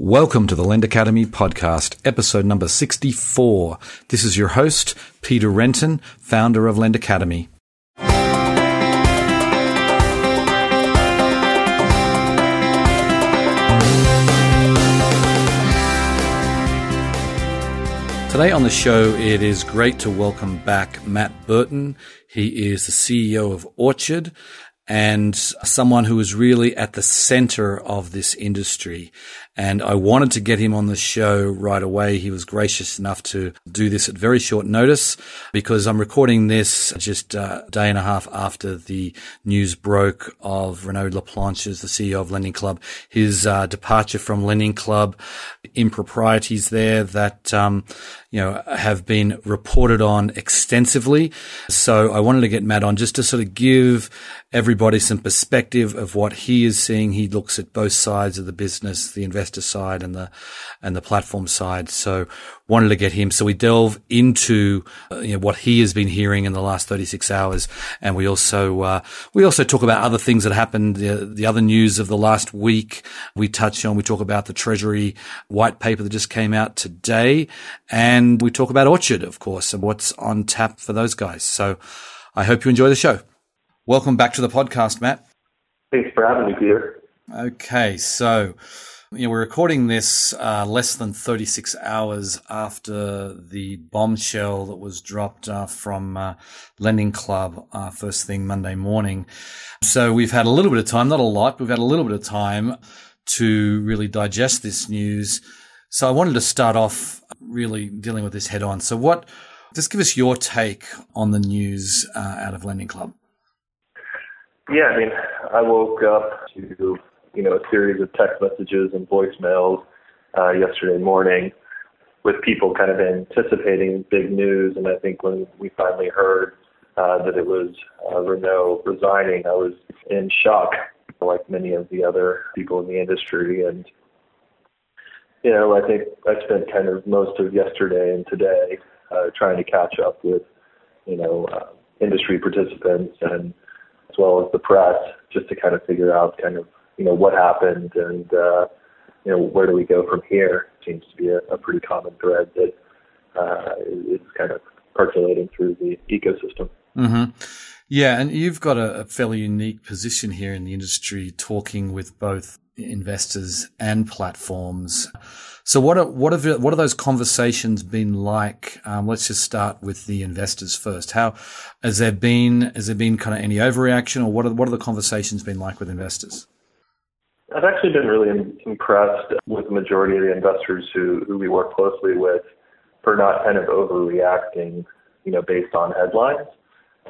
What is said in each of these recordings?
Welcome to the Lend Academy podcast, episode number 64. This is your host, Peter Renton, founder of Lend Academy. Today on the show, it is great to welcome back Matt Burton. He is the CEO of Orchard and someone who is really at the center of this industry. And I wanted to get him on the show right away. He was gracious enough to do this at very short notice because I'm recording this just a day and a half after the news broke of Renaud Laplanches, the CEO of Lending Club, his uh, departure from Lending Club, improprieties there that, um, you know, have been reported on extensively. So I wanted to get Matt on just to sort of give everybody some perspective of what he is seeing. He looks at both sides of the business, the investor side and the, and the platform side. So wanted to get him. So we delve into uh, you know, what he has been hearing in the last 36 hours. And we also, uh, we also talk about other things that happened, the, the other news of the last week. We touch on, we talk about the Treasury white paper that just came out today. And we talk about Orchard, of course, and what's on tap for those guys. So I hope you enjoy the show. Welcome back to the podcast, Matt. Thanks for having me, Peter. Okay, so you know, we're recording this uh, less than 36 hours after the bombshell that was dropped uh, from uh, Lending Club uh, first thing Monday morning. So we've had a little bit of time, not a lot, but we've had a little bit of time to really digest this news. So I wanted to start off really dealing with this head on. So what, just give us your take on the news uh, out of Lending Club. Yeah, I mean, I woke up to you know, a series of text messages and voicemails uh, yesterday morning with people kind of anticipating big news. And I think when we finally heard uh, that it was uh, Renaud resigning, I was in shock, like many of the other people in the industry. And, you know, I think I spent kind of most of yesterday and today uh, trying to catch up with, you know, uh, industry participants and as well as the press just to kind of figure out kind of you know what happened and uh, you know where do we go from here seems to be a, a pretty common thread that uh, is kind of percolating through the ecosystem. Mm-hmm. Yeah, and you've got a, a fairly unique position here in the industry, talking with both investors and platforms. So what are, what have, what are those conversations been like? Um, let's just start with the investors first. How has there been, has there been kind of any overreaction or what are, what are the conversations been like with investors? I've actually been really impressed with the majority of the investors who, who we work closely with for not kind of overreacting, you know, based on headlines.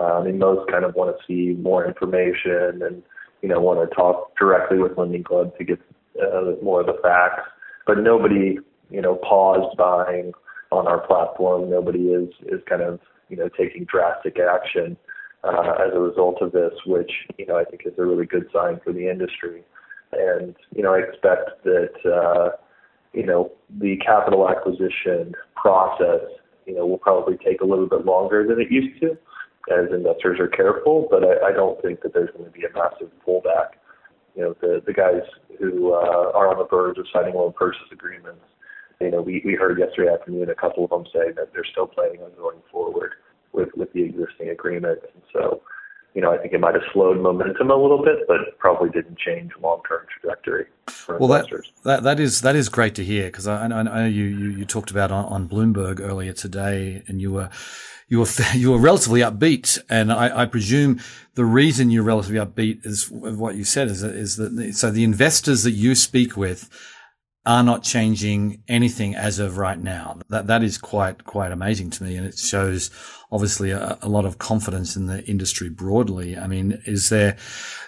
I mean, most kind of want to see more information and, you know, want to talk directly with Lending Club to get uh, more of the facts. But nobody, you know, paused buying on our platform. Nobody is, is kind of, you know, taking drastic action uh, as a result of this, which, you know, I think is a really good sign for the industry. And, you know, I expect that, uh, you know, the capital acquisition process, you know, will probably take a little bit longer than it used to as investors are careful, but I, I don't think that there's going to be a massive pullback. You know, the, the guys who uh, are on the verge of signing loan purchase agreements, you know, we, we heard yesterday afternoon a couple of them say that they're still planning on going forward with, with the existing agreement. And so, you know, I think it might have slowed momentum a little bit, but probably didn't change long-term trajectory for well, investors. That, that, that is that is great to hear because I, I, know you, you, you talked about on, on Bloomberg earlier today, and you were you were you were relatively upbeat, and I, I presume the reason you're relatively upbeat is what you said is is that so the investors that you speak with are not changing anything as of right now. That that is quite quite amazing to me, and it shows obviously a, a, lot of confidence in the industry broadly. I mean, is there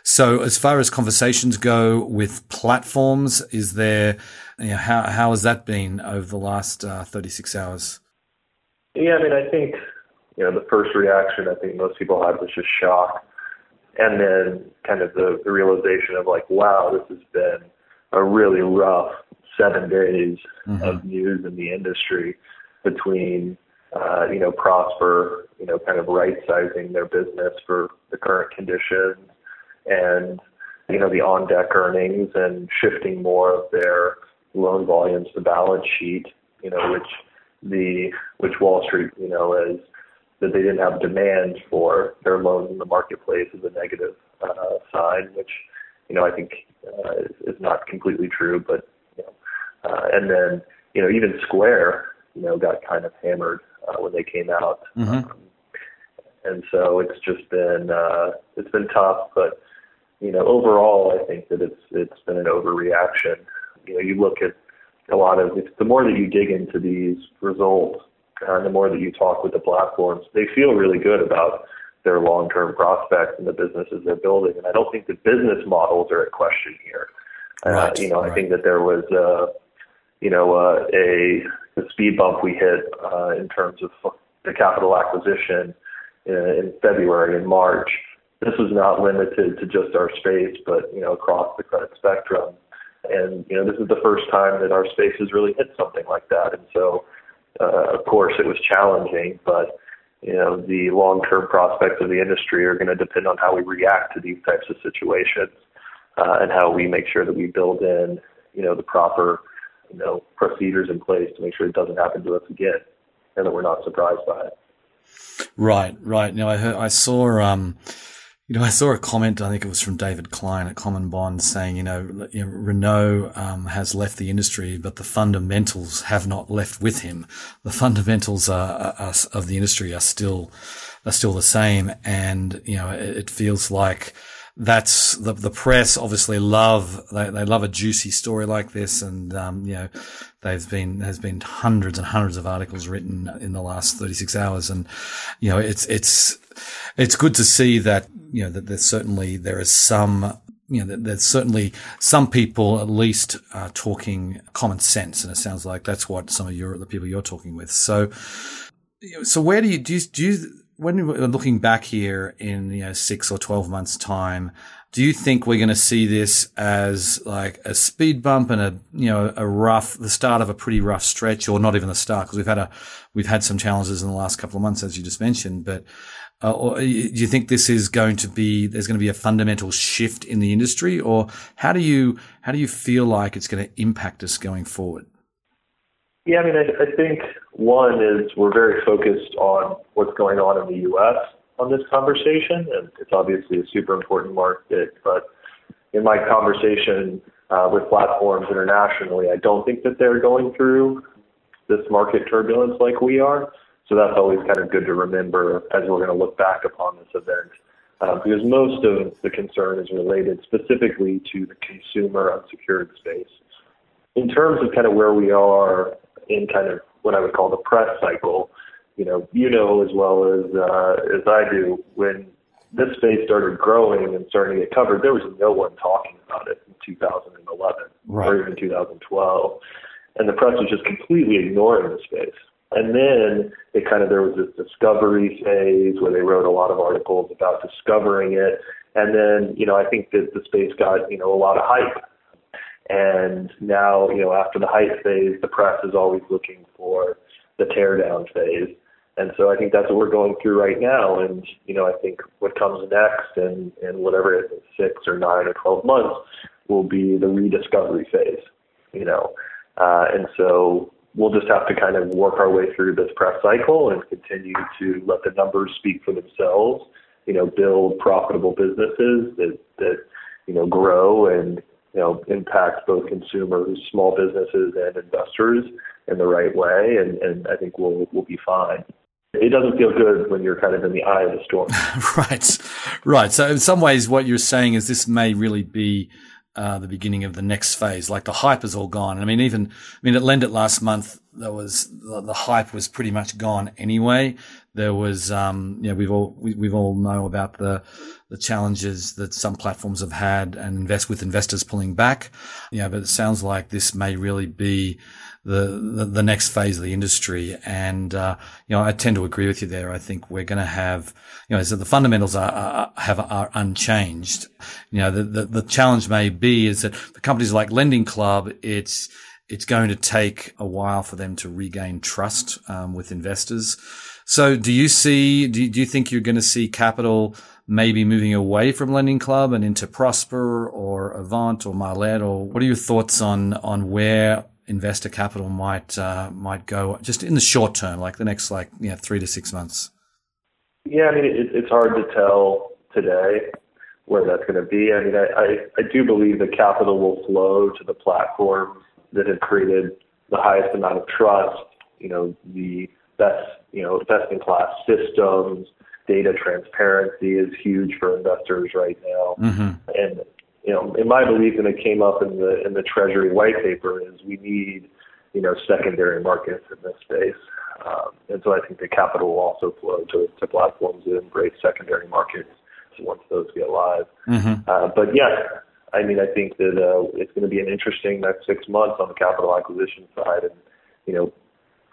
so as far as conversations go with platforms? Is there you know, how how has that been over the last uh, thirty six hours? Yeah, I mean, I think you know the first reaction I think most people had was just shock, and then kind of the, the realization of like, wow, this has been a really rough seven days mm-hmm. of news in the industry between uh, you know Prosper, you know, kind of right sizing their business for the current conditions, and you know the OnDeck earnings and shifting more of their loan volumes, to balance sheet, you know, which the which Wall Street, you know, is that they didn't have demand for their loans in the marketplace is a negative uh, sign, which you know I think uh, is, is not completely true, but uh, and then you know even Square, you know, got kind of hammered uh, when they came out, mm-hmm. um, and so it's just been uh, it's been tough, but you know overall I think that it's it's been an overreaction. You know, you look at a lot of the more that you dig into these results, and the more that you talk with the platforms, they feel really good about their long-term prospects and the businesses they're building. And I don't think the business models are at question here. Uh, right, uh, you know, right. I think that there was, uh, you know, uh, a, speed bump we hit uh, in terms of the capital acquisition in, in February and March. This was not limited to just our space, but you know, across the credit spectrum. And you know, this is the first time that our space has really hit something like that. And so, uh, of course, it was challenging, but you know, the long-term prospects of the industry are going to depend on how we react to these types of situations uh, and how we make sure that we build in, you know, the proper, you know, procedures in place to make sure it doesn't happen to us again and that we're not surprised by it. Right, right. Now I heard, I saw, um, you know, I saw a comment, I think it was from David Klein at CommonBond saying, you know, you know Renaud um, has left the industry, but the fundamentals have not left with him. The fundamentals are, are, of the industry are still, are still the same. And, you know, it, it feels like, that's the the press obviously love they, they love a juicy story like this and um, you know there's been has been hundreds and hundreds of articles written in the last 36 hours and you know it's it's it's good to see that you know that there's certainly there is some you know, that there's certainly some people at least uh, talking common sense, and it sounds like that's what some of your the people you're talking with. So, so where do you do you, do you when we're looking back here in you know six or twelve months time, do you think we're going to see this as like a speed bump and a you know a rough the start of a pretty rough stretch, or not even the start because we've had a we've had some challenges in the last couple of months as you just mentioned, but. Uh, do you think this is going to be there's going to be a fundamental shift in the industry, or how do you how do you feel like it's going to impact us going forward? Yeah, I mean, I, I think one is we're very focused on what's going on in the U.S. on this conversation, and it's obviously a super important market. But in my conversation uh, with platforms internationally, I don't think that they're going through this market turbulence like we are. So that's always kind of good to remember as we're going to look back upon this event. Uh, because most of the concern is related specifically to the consumer unsecured space. In terms of kind of where we are in kind of what I would call the press cycle. You know, you know as well as uh, as I do when this space started growing and starting to get covered, there was no one talking about it in 2011 right. or even 2012, and the press was just completely ignoring the space. And then it kind of there was this discovery phase where they wrote a lot of articles about discovering it, and then you know I think that the space got you know a lot of hype and now, you know, after the hype phase, the press is always looking for the teardown phase. And so I think that's what we're going through right now. And, you know, I think what comes next and, and whatever it is, six or nine or 12 months will be the rediscovery phase, you know. Uh, and so we'll just have to kind of work our way through this press cycle and continue to let the numbers speak for themselves, you know, build profitable businesses that, that, you know, grow and you know, impact both consumers, small businesses, and investors in the right way, and, and I think we'll we'll be fine. It doesn't feel good when you're kind of in the eye of the storm. right, right. So in some ways, what you're saying is this may really be uh, the beginning of the next phase. Like the hype is all gone. I mean, even I mean at LendIt last month, there was the, the hype was pretty much gone anyway. There was, um, you know, we've all we, we've all know about the the challenges that some platforms have had and invest with investors pulling back. Yeah, but it sounds like this may really be the, the, the next phase of the industry. And, uh, you know, I tend to agree with you there. I think we're going to have, you know, so the fundamentals are, are, have, are unchanged. You know, the, the, the challenge may be is that for companies like Lending Club, it's, it's going to take a while for them to regain trust um, with investors. So, do you see? Do you, do you think you're going to see capital maybe moving away from Lending Club and into Prosper or Avant or Marlette? Or what are your thoughts on on where investor capital might uh, might go just in the short term, like the next like you know three to six months? Yeah, I mean it, it's hard to tell today where that's going to be. I mean, I, I, I do believe that capital will flow to the platforms that have created the highest amount of trust. You know, the best you know best in class systems, data transparency is huge for investors right now, mm-hmm. and you know, in my belief, and it came up in the in the Treasury white paper, is we need you know secondary markets in this space, um, and so I think the capital will also flow to, to platforms that embrace secondary markets once those get live. Mm-hmm. Uh, but yeah, I mean, I think that uh, it's going to be an interesting next six months on the capital acquisition side, and you know,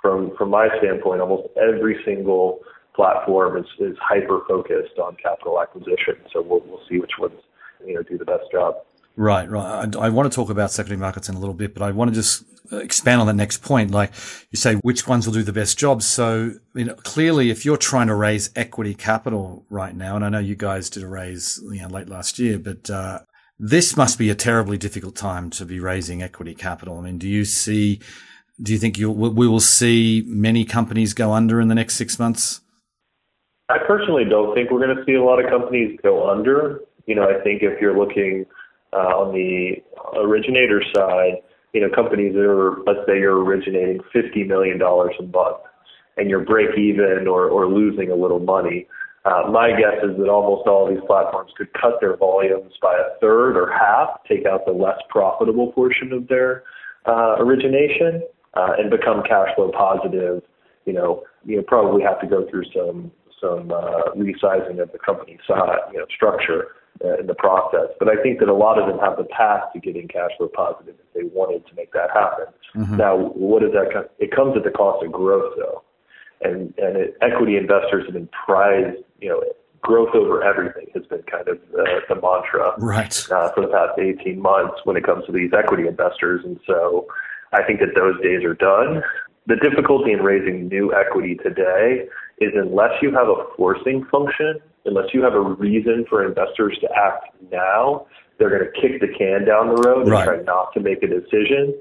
from from my standpoint, almost every single platform is, is hyper focused on capital acquisition. So we'll we'll see which ones you know do the best job. Right, right. I, I, want to talk about secondary markets in a little bit, but I want to just expand on that next point. Like you say, which ones will do the best job? So, you know, clearly, if you're trying to raise equity capital right now, and I know you guys did a raise, you know, late last year, but uh, this must be a terribly difficult time to be raising equity capital. I mean, do you see? Do you think we will see many companies go under in the next six months? I personally don't think we're going to see a lot of companies go under. You know, I think if you're looking uh, on the originator side, you know, companies that are, let's say you're originating $50 million a month and you're break even or, or losing a little money. Uh, my guess is that almost all of these platforms could cut their volumes by a third or half, take out the less profitable portion of their uh, origination, uh, and become cash flow positive. You know, you probably have to go through some some uh, resizing of the company size, you know, structure uh, in the process. But I think that a lot of them have the path to getting cash flow positive if they wanted to make that happen. Mm-hmm. Now, what does that? Come? It comes at the cost of growth, though, and and it, equity investors have been prized. You know, growth over everything has been kind of the, the mantra right. uh, for the past 18 months when it comes to these equity investors, and so I think that those days are done. The difficulty in raising new equity today is unless you have a forcing function unless you have a reason for investors to act now, they're going to kick the can down the road and right. try not to make a decision.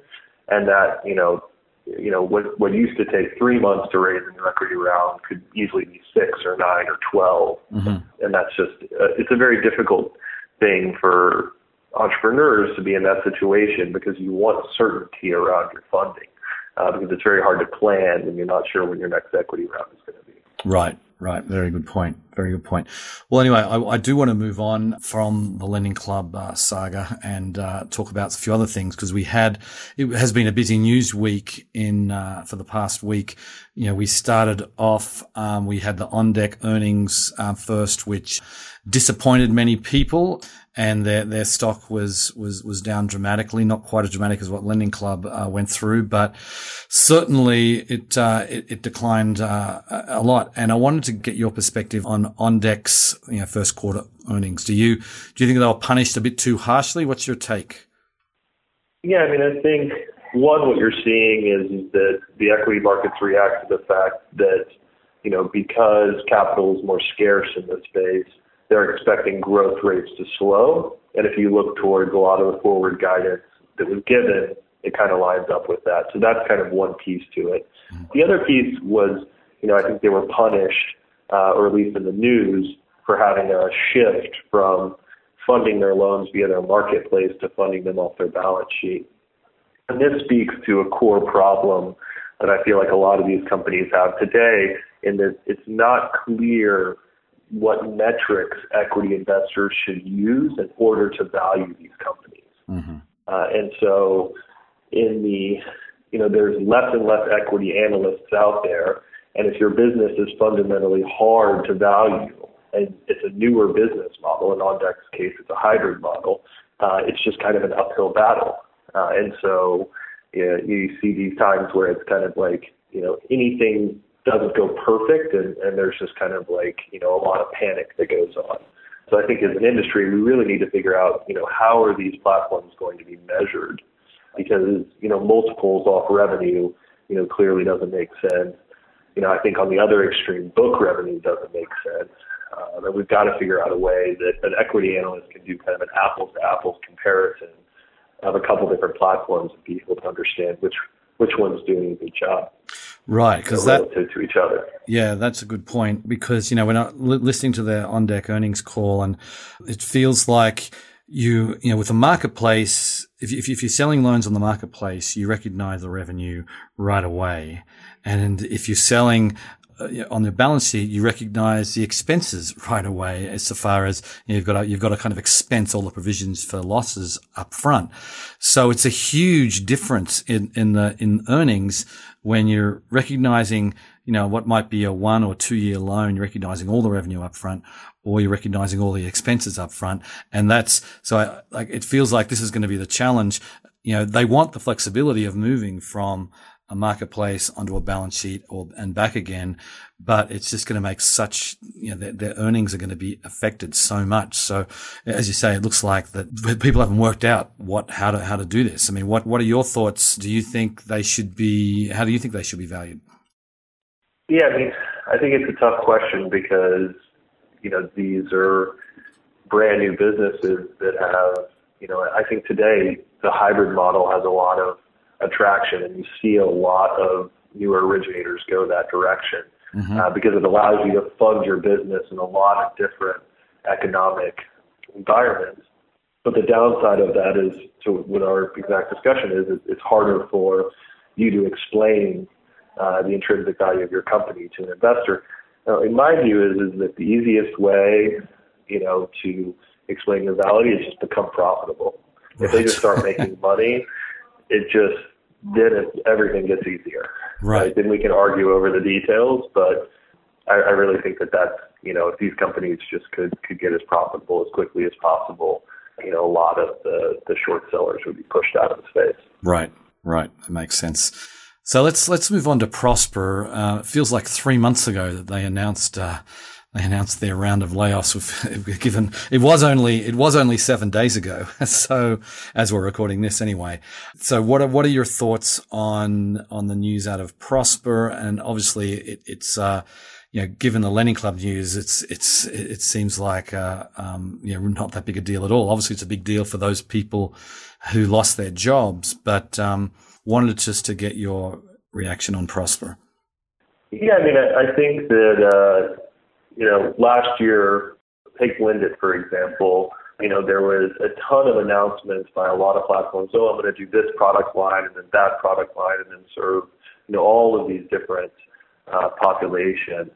And that, you know, you know, what what used to take three months to raise a new equity round could easily be six or nine or 12 mm-hmm. and that's just uh, it's a very difficult thing for entrepreneurs to be in that situation because you want certainty around your funding uh, because it's very hard to plan and you're not sure when your next equity round is going to be. Right. Right. Very good point. Very good point. Well, anyway, I, I do want to move on from the Lending Club uh, saga and uh, talk about a few other things because we had it has been a busy news week in uh, for the past week. You know, we started off. Um, we had the OnDeck earnings uh, first, which disappointed many people and their their stock was was was down dramatically, not quite as dramatic as what Lending Club uh, went through, but certainly it uh, it, it, declined uh, a lot. And I wanted to get your perspective on OnDeck's you know first quarter earnings. Do you do you think they were punished a bit too harshly? What's your take? Yeah, I mean, I think one, what you're seeing is that the equity markets react to the fact that you know because capital is more scarce in this space they're expecting growth rates to slow. And if you look towards a lot of the forward guidance that was given, it kind of lines up with that. So that's kind of one piece to it. Mm-hmm. The other piece was, you know, I think they were punished, uh, or at least in the news, for having a shift from funding their loans via their marketplace to funding them off their balance sheet. And this speaks to a core problem that I feel like a lot of these companies have today in that it's not clear what metrics equity investors should use in order to value these companies. Mm-hmm. Uh, and so, in the you know, there's less and less equity analysts out there, and if your business is fundamentally hard to value, and it's a newer business model, in OnDeck's case, it's a hybrid model, uh, it's just kind of an uphill battle. Uh, and so, you, know, you see these times where it's kind of like, you know, anything doesn't go perfect and, and there's just kind of like, you know, a lot of panic that goes on. So I think as an industry, we really need to figure out, you know, how are these platforms going to be measured? Because, you know, multiples off revenue, you know, clearly doesn't make sense. You know, I think on the other extreme, book revenue doesn't make sense. Uh, and we've got to figure out a way that an equity analyst can do kind of an apples to apples comparison of a couple different platforms and be able to understand which which one's doing a good job. Right, because that to each other. Yeah, that's a good point. Because you know, when I listening to the OnDeck earnings call, and it feels like you you know with the marketplace, if if you're selling loans on the marketplace, you recognize the revenue right away, and if you're selling uh, on the balance sheet, you recognize the expenses right away as far as you know, you've got to, you've got to kind of expense all the provisions for losses up front. So it's a huge difference in, in the, in earnings when you're recognizing, you know, what might be a one or two year loan, you're recognizing all the revenue up front or you're recognizing all the expenses up front. And that's, so I, like, it feels like this is going to be the challenge. You know, they want the flexibility of moving from, a marketplace onto a balance sheet or and back again, but it's just going to make such you know their, their, earnings are going to be affected so much. So as you say, it looks like that people haven't worked out what how to how to do this. I mean, what what are your thoughts? Do you think they should be? How do you think they should be valued? Yeah, I mean, I think it's a tough question because you know these are brand new businesses that have you know I think today the hybrid model has a lot of attraction, and you see a lot of newer originators go that direction mm-hmm. uh, because it allows you to fund your business in a lot of different economic environments. But the downside of that is, so what our exact discussion is, it's harder for you to explain uh, the intrinsic value of your company to an investor. Now, in my view, is, is that the easiest way, you know, to explain your value is just become profitable. If they just start making money, it just then it, everything gets easier. Right. right. Then we can argue over the details, but I, I really think that that's you know if these companies just could could get as profitable as quickly as possible, you know a lot of the the short sellers would be pushed out of the space. Right. Right. That makes sense. So let's let's move on to Prosper. Uh, it feels like three months ago that they announced. Uh, they announced their round of layoffs. Given it was only it was only seven days ago, so as we're recording this anyway. So what are what are your thoughts on on the news out of Prosper? And obviously, it, it's uh, you know, given the Lending Club news, it's it's it seems like uh, um, you know not that big a deal at all. Obviously, it's a big deal for those people who lost their jobs, but um, wanted just to get your reaction on Prosper. Yeah, I mean, I, I think that. Uh you know, last year, take Lendit, for example, you know, there was a ton of announcements by a lot of platforms. Oh, I'm going to do this product line and then that product line and then serve, you know, all of these different uh, populations.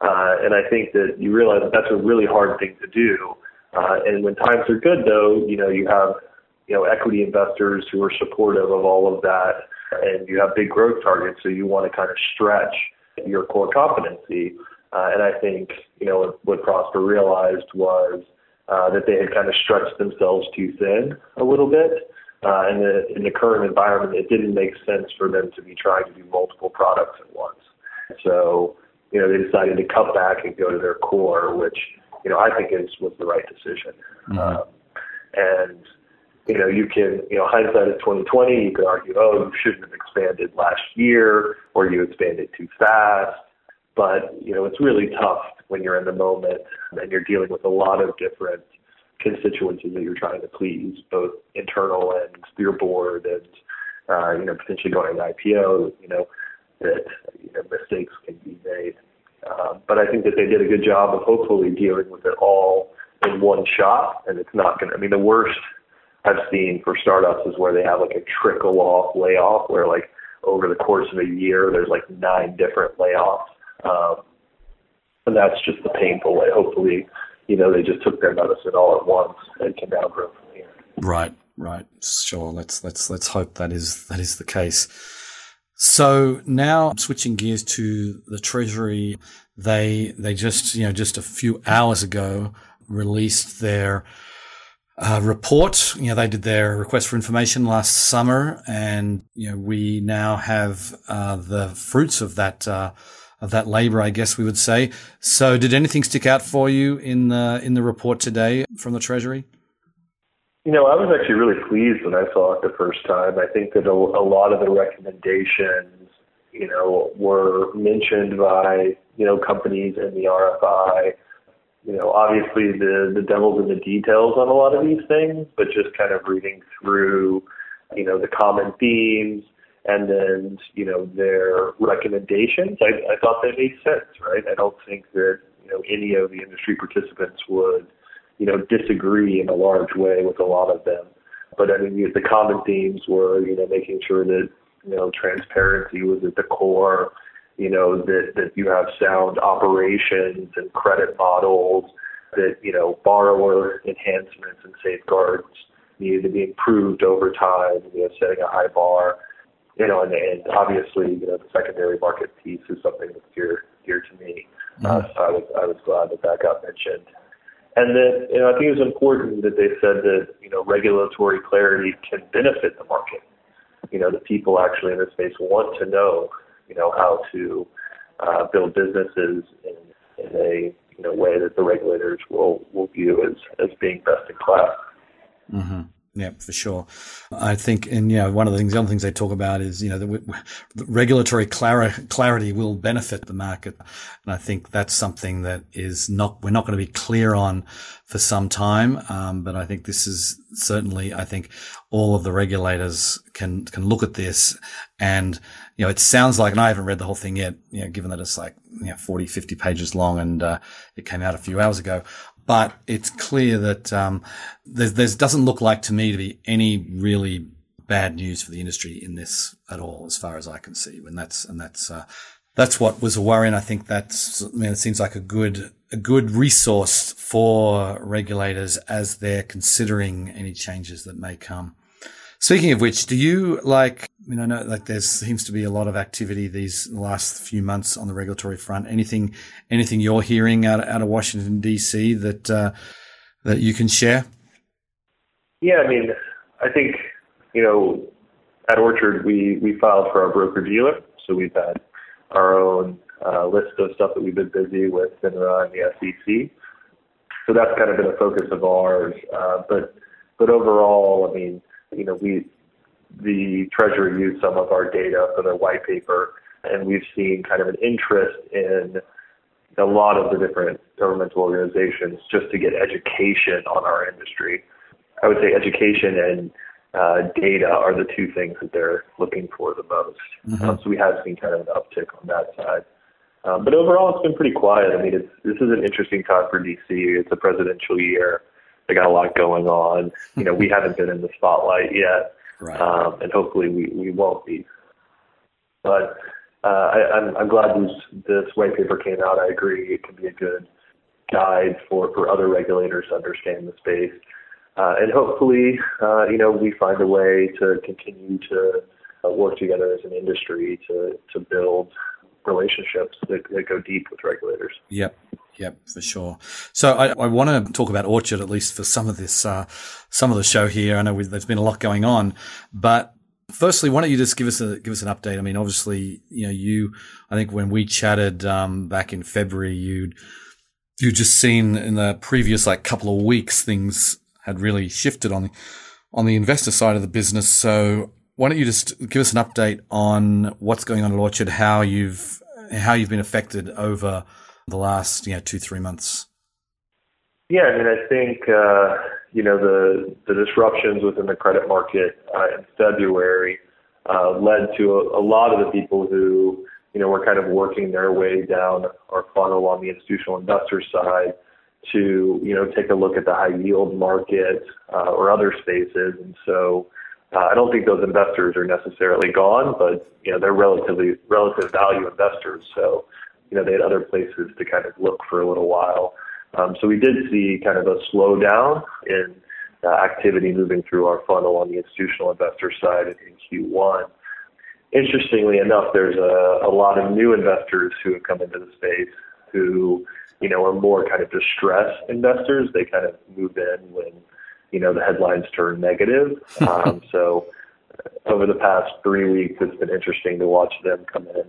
Uh, and I think that you realize that that's a really hard thing to do. Uh, and when times are good, though, you know, you have, you know, equity investors who are supportive of all of that, and you have big growth targets, so you want to kind of stretch your core competency. Uh, and I think, you know, what Prosper realized was uh, that they had kind of stretched themselves too thin a little bit. Uh, in, the, in the current environment, it didn't make sense for them to be trying to do multiple products at once. So, you know, they decided to cut back and go to their core, which, you know, I think is was the right decision. Mm-hmm. Um, and, you know, you can, you know, hindsight is 2020. You could argue, oh, you shouldn't have expanded last year, or you expanded too fast but you know it's really tough when you're in the moment and you're dealing with a lot of different constituencies that you're trying to please, both internal and your board, and uh, you know potentially going to IPO. You know that you know mistakes can be made, um, but I think that they did a good job of hopefully dealing with it all in one shot, and it's not going to. I mean, the worst I've seen for startups is where they have like a trickle off layoff, where like over the course of a year there's like nine different layoffs um, and that's just the painful way. Hopefully, you know, they just took their medicine all at once and can now grow from here. Right, right. Sure. Let's let's let's hope that is that is the case. So now switching gears to the Treasury, they they just you know just a few hours ago released their uh, report. You know, they did their request for information last summer, and you know we now have uh, the fruits of that uh, of that labour, I guess we would say. So, did anything stick out for you in the in the report today from the Treasury? You know, I was actually really pleased when I saw it the first time. I think that a, a lot of the recommendations, you know, were mentioned by you know companies in the RFI. you know, obviously the, the devil's in the details on a lot of these things, but just kind of reading through, you know, the common themes and then, you know, their recommendations, I, I thought they made sense, right? I don't think that, you know, any of the industry participants would, you know, disagree in a large way with a lot of them. But I mean, the common themes were, you know, making sure that, you know, transparency was at the core, you know, that, that you have sound operations and credit models, that, you know, borrower enhancements and safeguards needed to be improved over time, you know, setting a high bar, you know, and, and obviously, you know, the secondary market piece is something that's dear, dear to me. Mm-hmm. Uh, so I was, I was glad that that got mentioned. And then, you know, I think it was important that they said that, you know, regulatory clarity can benefit the market. You know, the people actually in this space want to know, you know, how to uh, build businesses in, in a, you know, way that the regulators will, will view as, as being best in class. Mm-hmm. Yeah, for sure. I think, and you know, one of the things, the other things they talk about is, you know, the, the regulatory clarity will benefit the market, and I think that's something that is not we're not going to be clear on for some time. Um, but I think this is certainly, I think, all of the regulators can can look at this, and you know, it sounds like, and I haven't read the whole thing yet, you know, given that it's like you know 40, 50 pages long, and uh, it came out a few hours ago but it's clear that um, there doesn't look like to me to be any really bad news for the industry in this at all, as far as I can see. And that's and that's uh, that's what was a worry. And I think that's I mean, it seems like a good a good resource for regulators as they're considering any changes that may come. Speaking of which, do you like, I mean, I know like there seems to be a lot of activity these last few months on the regulatory front. Anything, anything you're hearing out, out of Washington DC that, uh, that you can share? Yeah, I mean, I think, you know, at Orchard, we, we filed for our broker dealer. So we've had our own uh, list of stuff that we've been busy with FINRA and the SEC. So that's kind of been a focus of ours. Uh, but, but overall, I mean, you know, we the Treasury used some of our data for their white paper, and we've seen kind of an interest in a lot of the different governmental organizations just to get education on our industry. I would say education and uh, data are the two things that they're looking for the most. Mm-hmm. Um, so we have seen kind of an uptick on that side. Um, but overall, it's been pretty quiet. I mean, it's, this is an interesting time for DC. It's a presidential year. They got a lot going on. You know, we haven't been in the spotlight yet, right. um, and hopefully we, we won't be. But uh, I, I'm, I'm glad this, this white paper came out. I agree it can be a good guide for, for other regulators to understand the space. Uh, and hopefully, uh, you know, we find a way to continue to uh, work together as an industry to, to build relationships that, that go deep with regulators. Yep. Yep, for sure. So I, I want to talk about Orchard at least for some of this, uh, some of the show here. I know there's been a lot going on, but firstly, why don't you just give us a give us an update? I mean, obviously, you know, you I think when we chatted um, back in February, you'd you just seen in the previous like couple of weeks things had really shifted on the on the investor side of the business. So why don't you just give us an update on what's going on at Orchard, how you've how you've been affected over the last you know two three months? Yeah, I mean, I think uh, you know the the disruptions within the credit market uh, in February uh, led to a, a lot of the people who you know were kind of working their way down our funnel on the institutional investor side to you know take a look at the high yield market uh, or other spaces, and so. Uh, I don't think those investors are necessarily gone, but you know they're relatively relative value investors. So you know, they had other places to kind of look for a little while. Um, so we did see kind of a slowdown in uh, activity moving through our funnel on the institutional investor side in Q1. Interestingly enough, there's a, a lot of new investors who have come into the space who, you know, are more kind of distressed investors. They kind of move in when, you know, the headlines turn negative. Um, so over the past three weeks, it's been interesting to watch them come in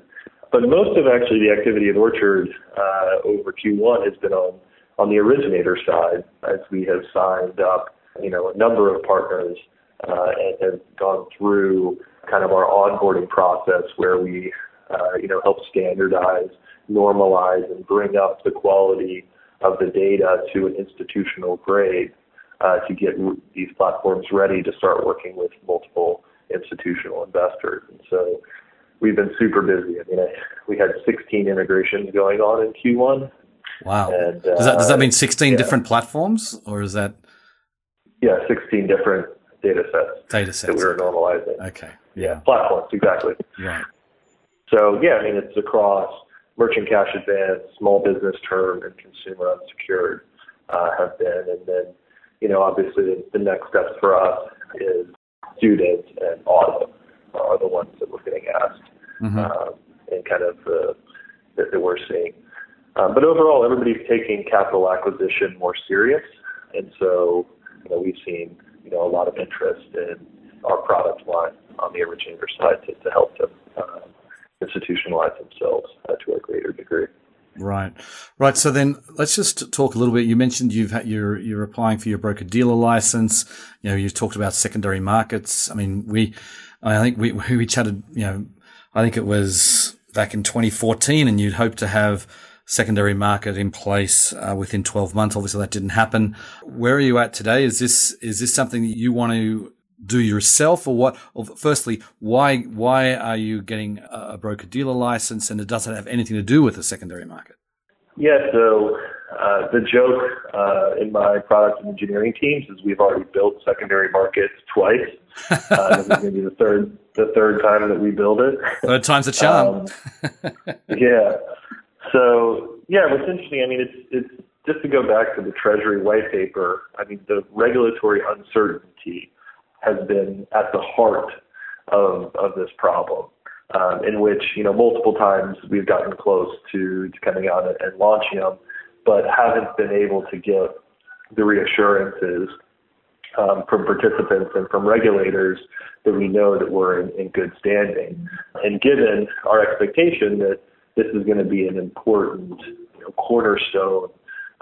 but most of actually the activity at Orchard uh, over Q1 has been on on the originator side, as we have signed up, you know, a number of partners uh, and have gone through kind of our onboarding process where we, uh, you know, help standardize, normalize, and bring up the quality of the data to an institutional grade uh, to get these platforms ready to start working with multiple institutional investors. And so we've been super busy. I mean, we had 16 integrations going on in Q1. Wow. And, uh, does, that, does that mean 16 yeah. different platforms or is that? Yeah, 16 different data sets. Data sets. That we were normalizing. Okay. Yeah. Platforms, exactly. Right. So, yeah, I mean, it's across merchant cash advance, small business term, and consumer unsecured uh, have been. And then, you know, obviously the, the next steps for us is student and auto are the ones that we're getting asked mm-hmm. um, and kind of uh, that, that we're seeing. Um, but overall, everybody's taking capital acquisition more serious, and so you know, we've seen you know a lot of interest in our product line on the originator side to, to help them uh, institutionalize themselves uh, to a greater degree. Right, right. So then let's just talk a little bit. You mentioned you've had, you're you're applying for your broker dealer license. You know, you talked about secondary markets. I mean, we, I think we we chatted. You know, I think it was back in 2014, and you'd hope to have secondary market in place uh, within 12 months. Obviously, that didn't happen. Where are you at today? Is this is this something that you want to do yourself or what? Or firstly, why why are you getting a broker dealer license and it doesn't have anything to do with the secondary market? Yeah, so uh, the joke uh, in my product and engineering teams is we've already built secondary markets twice. Uh, this is going to be the third the third time that we build it. Third time's a charm. Um, yeah. So yeah, what's interesting, I mean, it's it's just to go back to the Treasury white paper. I mean, the regulatory uncertainty has been at the heart of, of this problem, um, in which, you know, multiple times we've gotten close to, to coming out and, and launching them, but haven't been able to get the reassurances um, from participants and from regulators that we know that we're in, in good standing. And given our expectation that this is going to be an important you know, cornerstone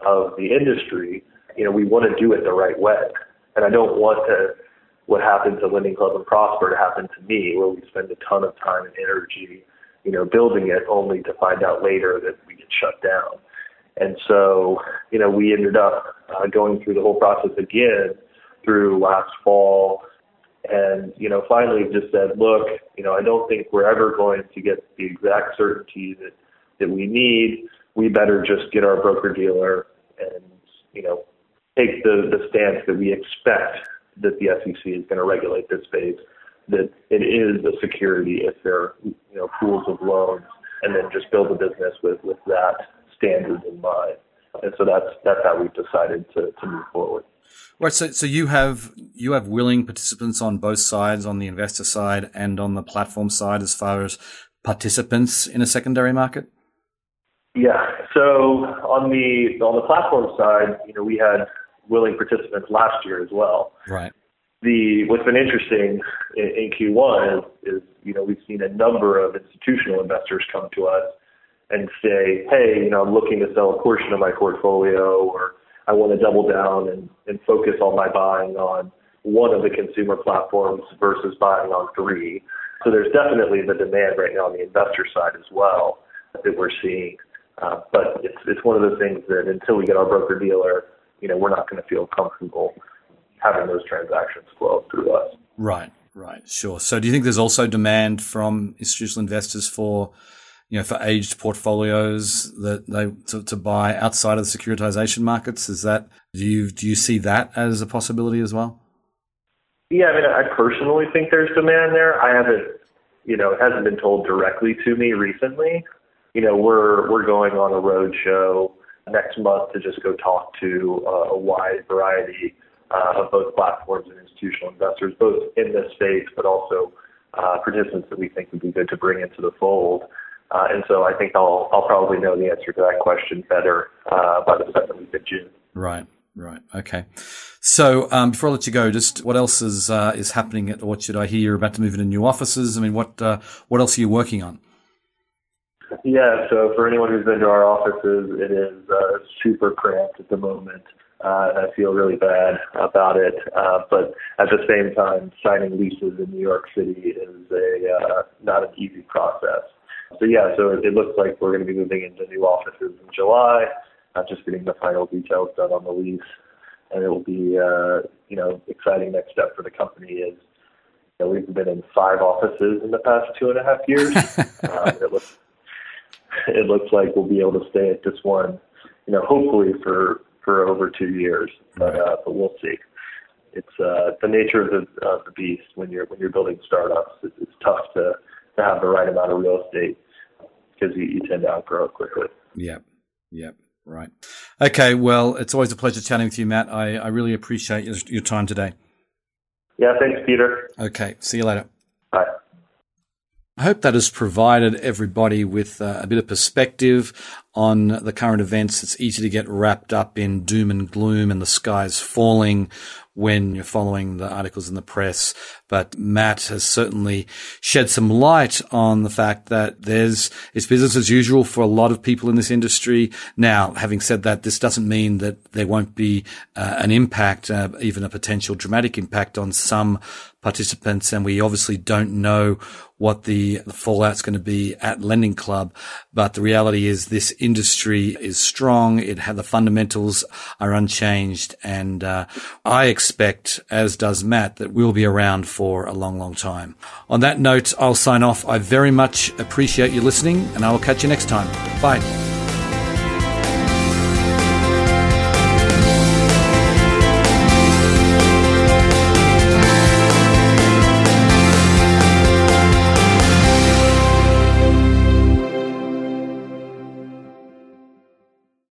of the industry, you know, we want to do it the right way. And I don't want to what happened to Lending Club and Prosper to happen to me, where we spend a ton of time and energy, you know, building it only to find out later that we get shut down. And so, you know, we ended up uh, going through the whole process again through last fall. And, you know, finally just said, look, you know, I don't think we're ever going to get the exact certainty that, that we need. We better just get our broker dealer and, you know, take the, the stance that we expect that the SEC is going to regulate this space, that it is a security if there are you know pools of loans, and then just build a business with with that standard in mind. And so that's that's how we've decided to, to move forward. Right. So so you have you have willing participants on both sides, on the investor side and on the platform side, as far as participants in a secondary market. Yeah. So on the on the platform side, you know, we had willing participants last year as well. Right. The what's been interesting in, in Q1 is, is you know we've seen a number of institutional investors come to us and say, hey, you know, I'm looking to sell a portion of my portfolio, or I want to double down and, and focus all my buying on one of the consumer platforms versus buying on three. So there's definitely the demand right now on the investor side as well that we're seeing. Uh, but it's it's one of those things that until we get our broker dealer you know, we're not going to feel comfortable having those transactions flow through us. Right, right, sure. So, do you think there's also demand from institutional investors for, you know, for aged portfolios that they to, to buy outside of the securitization markets? Is that do you do you see that as a possibility as well? Yeah, I mean, I personally think there's demand there. I haven't, you know, it hasn't been told directly to me recently. You know, we're we're going on a road show next month to just go talk to uh, a wide variety uh, of both platforms and institutional investors, both in this space, but also uh, participants that we think would be good to bring into the fold. Uh, and so I think I'll, I'll probably know the answer to that question better uh, by the second week of June. Right. Right. Okay. So um, before I let you go, just what else is uh, is happening at Orchard? I hear you're about to move into new offices. I mean, what uh, what else are you working on? Yeah, so for anyone who's been to our offices, it is uh, super cramped at the moment. Uh, and I feel really bad about it. Uh, but at the same time, signing leases in New York City is a uh, not an easy process. So yeah, so it looks like we're going to be moving into new offices in July. uh, just getting the final details done on the lease. And it will be, uh, you know, exciting next step for the company is, you know, we've been in five offices in the past two and a half years. um, it looks, it looks like we'll be able to stay at this one, you know, hopefully for, for over two years, but, uh, but we'll see. It's, uh, the nature of the, of the beast when you're, when you're building startups. It's, it's tough to, to have the right amount of real estate because you, you tend to outgrow it quickly. Yep. Yep. Right. Okay. Well, it's always a pleasure chatting with you, Matt. I, I really appreciate your, your time today. Yeah. Thanks, Peter. Okay. See you later. I hope that has provided everybody with uh, a bit of perspective on the current events. It's easy to get wrapped up in doom and gloom and the sky's falling when you're following the articles in the press. But Matt has certainly shed some light on the fact that there's, it's business as usual for a lot of people in this industry. Now, having said that, this doesn't mean that there won't be uh, an impact, uh, even a potential dramatic impact on some participants. And we obviously don't know what the, the fallout's going to be at Lending Club. But the reality is this industry is strong. It had the fundamentals are unchanged. And, uh, I expect, as does Matt, that we'll be around for a long, long time. On that note, I'll sign off. I very much appreciate you listening and I will catch you next time. Bye.